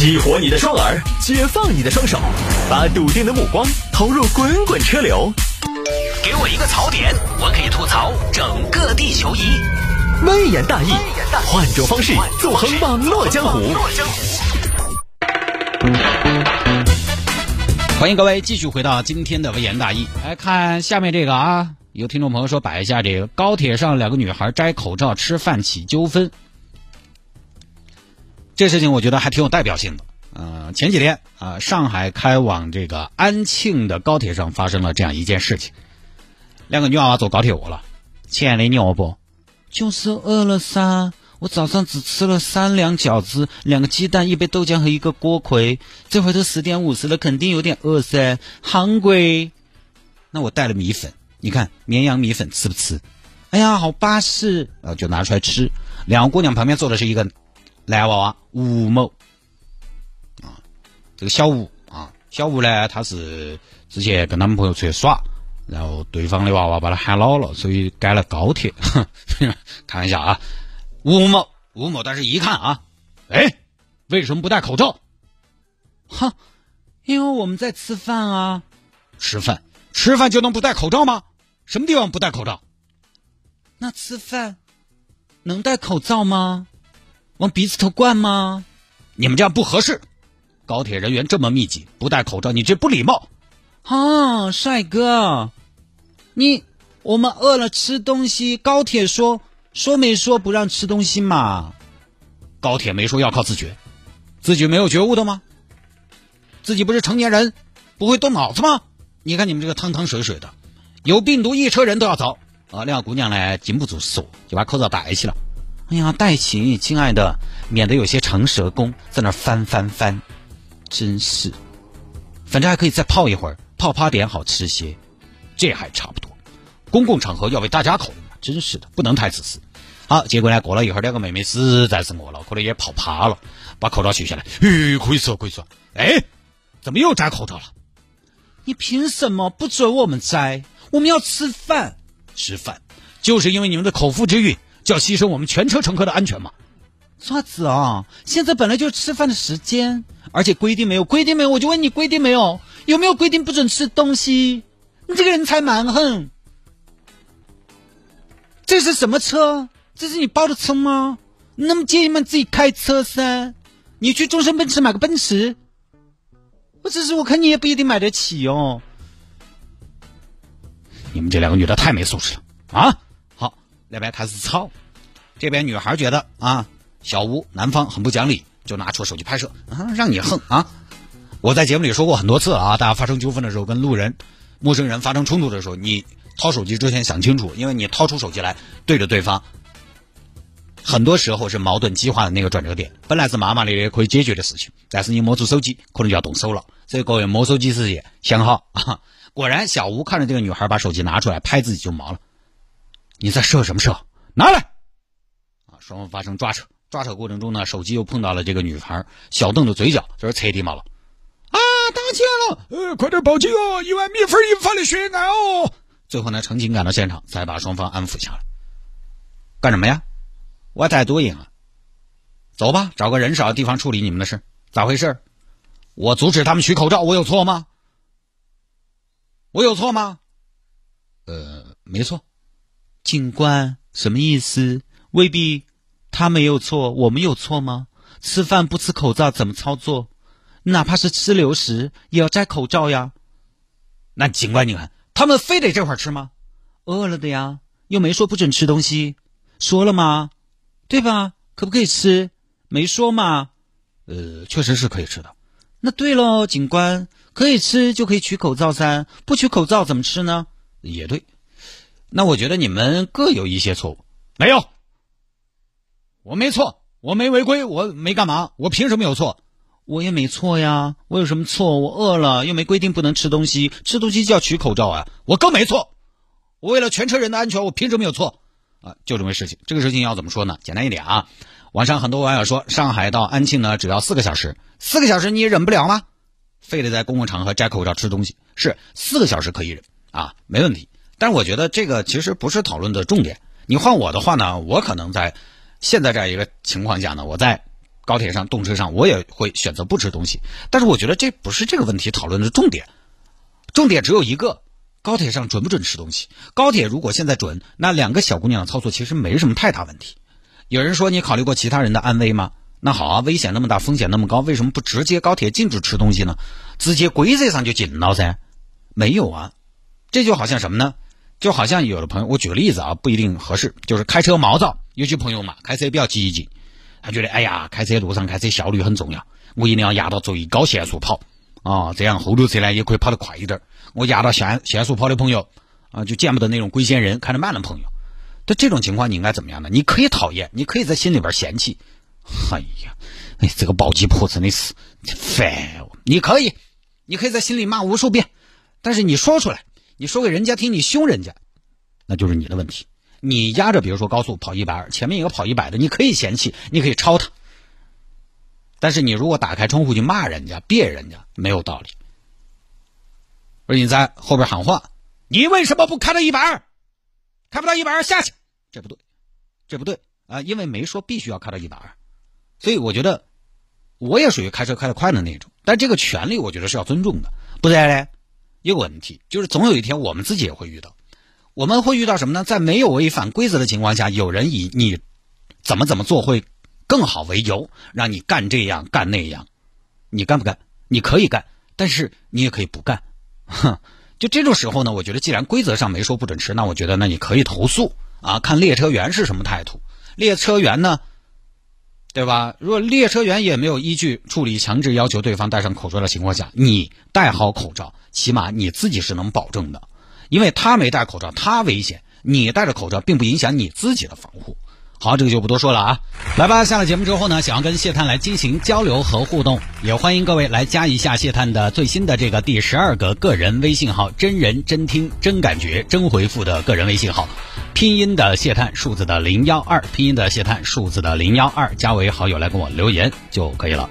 激活你的双耳，解放你的双手，把笃定的目光投入滚滚车流。给我一个槽点，我可以吐槽整个地球仪。微言大义，换种方式纵横网络江湖。欢迎各位继续回到今天的微言大义，来看下面这个啊，有听众朋友说摆一下这个高铁上两个女孩摘口罩吃饭起纠纷。这事情我觉得还挺有代表性的。呃，前几天啊，上海开往这个安庆的高铁上发生了这样一件事情。两个女娃娃坐高铁饿了，亲爱的你饿不？就是饿了噻。我早上只吃了三两饺子，两个鸡蛋，一杯豆浆和一个锅盔。这会都十点五十了，肯定有点饿噻，hungry。那我带了米粉，你看绵阳米粉吃不吃？哎呀，好巴适，呃，就拿出来吃。两个姑娘旁边坐的是一个。男娃娃吴某啊，这个小吴啊，小吴呢，他是之前跟他们朋友出去耍，然后对方的娃娃把他喊老了，所以改了高铁。开玩笑啊，吴某，吴某，但是一看啊，哎，为什么不戴口罩？哼，因为我们在吃饭啊，吃饭，吃饭就能不戴口罩吗？什么地方不戴口罩？那吃饭能戴口罩吗？往鼻子头灌吗？你们这样不合适。高铁人员这么密集，不戴口罩，你这不礼貌。啊，帅哥，你我们饿了吃东西，高铁说说没说不让吃东西嘛？高铁没说要靠自觉，自己没有觉悟的吗？自己不是成年人，不会动脑子吗？你看你们这个汤汤水水的，有病毒一车人都要走。啊，两个姑娘呢禁不住说，就把口罩戴起了。哎呀，戴起，亲爱的，免得有些长舌工在那翻翻翻，真是，反正还可以再泡一会儿，泡趴点好吃些，这还差不多。公共场合要为大家考虑嘛，真是的，不能太自私。好，结果呢，过了一会儿，两个妹妹实在是饿了，可能也泡趴了，把口罩取下来，吁，可以说可以说，哎，怎么又摘口罩了？你凭什么不准我们摘？我们要吃饭，吃饭，就是因为你们的口腹之欲。要牺牲我们全车乘客的安全吗？啥子啊？现在本来就是吃饭的时间，而且规定没有规定没有，我就问你规定没有？有没有规定不准吃东西？你这个人才蛮横！这是什么车？这是你包的车吗？那么建议们自己开车噻。你去终身奔驰买个奔驰，我只是我看你也不一定买得起哦。你们这两个女的太没素质了啊！那边开始吵，这边女孩觉得啊，小吴男方很不讲理，就拿出手机拍摄，啊，让你横啊！我在节目里说过很多次啊，大家发生纠纷的时候，跟路人、陌生人发生冲突的时候，你掏手机之前想清楚，因为你掏出手机来对着对方，很多时候是矛盾激化的那个转折点。本来是麻麻咧咧可以解决的事情，但是你摸出手机，可能就要动手了。所以各位摸手机时想好啊！果然，小吴看着这个女孩把手机拿出来拍自己就毛了。你在射什么射？拿来！啊，双方发生抓扯，抓扯过程中呢，手机又碰到了这个女孩小邓的嘴角，这是彻底毛了。啊，打起来了！呃，快点报警哦！一碗米粉引发的血案哦！最后呢，乘警赶到现场，才把双方安抚下来。干什么呀？我带多赢啊！走吧，找个人少的地方处理你们的事。咋回事？我阻止他们取口罩，我有错吗？我有错吗？呃，没错。警官，什么意思？未必，他没有错，我们有错吗？吃饭不吃口罩怎么操作？哪怕是吃流食也要摘口罩呀。那警官，你看，他们非得这会儿吃吗？饿了的呀，又没说不准吃东西，说了吗？对吧？可不可以吃？没说嘛。呃，确实是可以吃的。那对喽，警官，可以吃就可以取口罩噻，不取口罩怎么吃呢？也对。那我觉得你们各有一些错误，没有，我没错，我没违规，我没干嘛，我凭什么有错？我也没错呀，我有什么错？我饿了，又没规定不能吃东西，吃东西就要取口罩啊，我更没错，我为了全车人的安全，我凭什么有错？啊，就这么个事情，这个事情要怎么说呢？简单一点啊，网上很多网友说，上海到安庆呢只要四个小时，四个小时你也忍不了吗？非得在公共场合摘口罩吃东西，是四个小时可以忍。啊，没问题。但我觉得这个其实不是讨论的重点。你换我的话呢，我可能在现在这样一个情况下呢，我在高铁上、动车上，我也会选择不吃东西。但是我觉得这不是这个问题讨论的重点，重点只有一个：高铁上准不准吃东西？高铁如果现在准，那两个小姑娘的操作其实没什么太大问题。有人说你考虑过其他人的安危吗？那好啊，危险那么大，风险那么高，为什么不直接高铁禁止吃东西呢？直接规则上就禁了噻？没有啊，这就好像什么呢？就好像有的朋友，我举个例子啊，不一定合适，就是开车毛躁，有些朋友嘛，开车比较积极，他觉得哎呀，开车路上开车效率很重要，我一定要压到最高限速跑啊，这样后头车呢也可以跑得快一点。我压到限限速跑的朋友啊，就见不得那种龟仙人，开得慢的朋友。那这种情况你应该怎么样呢？你可以讨厌，你可以在心里边嫌弃，哎呀，哎，这个暴击婆真的是烦。你可以，你可以在心里骂无数遍，但是你说出来。你说给人家听，你凶人家，那就是你的问题。你压着，比如说高速跑一百二，前面一个跑一百的，你可以嫌弃，你可以超他。但是你如果打开窗户去骂人家、别人家，没有道理。而你在后边喊话，你为什么不开到一百二？开不到一百二下去，这不对，这不对啊！因为没说必须要开到一百二，所以我觉得我也属于开车开得快的那种，但这个权利我觉得是要尊重的，不然呢？一个问题就是，总有一天我们自己也会遇到。我们会遇到什么呢？在没有违反规则的情况下，有人以你怎么怎么做会更好为由，让你干这样干那样。你干不干？你可以干，但是你也可以不干。哼，就这种时候呢，我觉得既然规则上没说不准吃，那我觉得那你可以投诉啊，看列车员是什么态度。列车员呢？对吧？如果列车员也没有依据处理强制要求对方戴上口罩的情况下，你戴好口罩，起码你自己是能保证的，因为他没戴口罩，他危险；你戴着口罩，并不影响你自己的防护。好，这个就不多说了啊。来吧，下了节目之后呢，想要跟谢探来进行交流和互动，也欢迎各位来加一下谢探的最新的这个第十二个个人微信号，真人真听真感觉真回复的个人微信号，拼音的谢探，数字的零幺二，拼音的谢探，数字的零幺二，加为好友来跟我留言就可以了。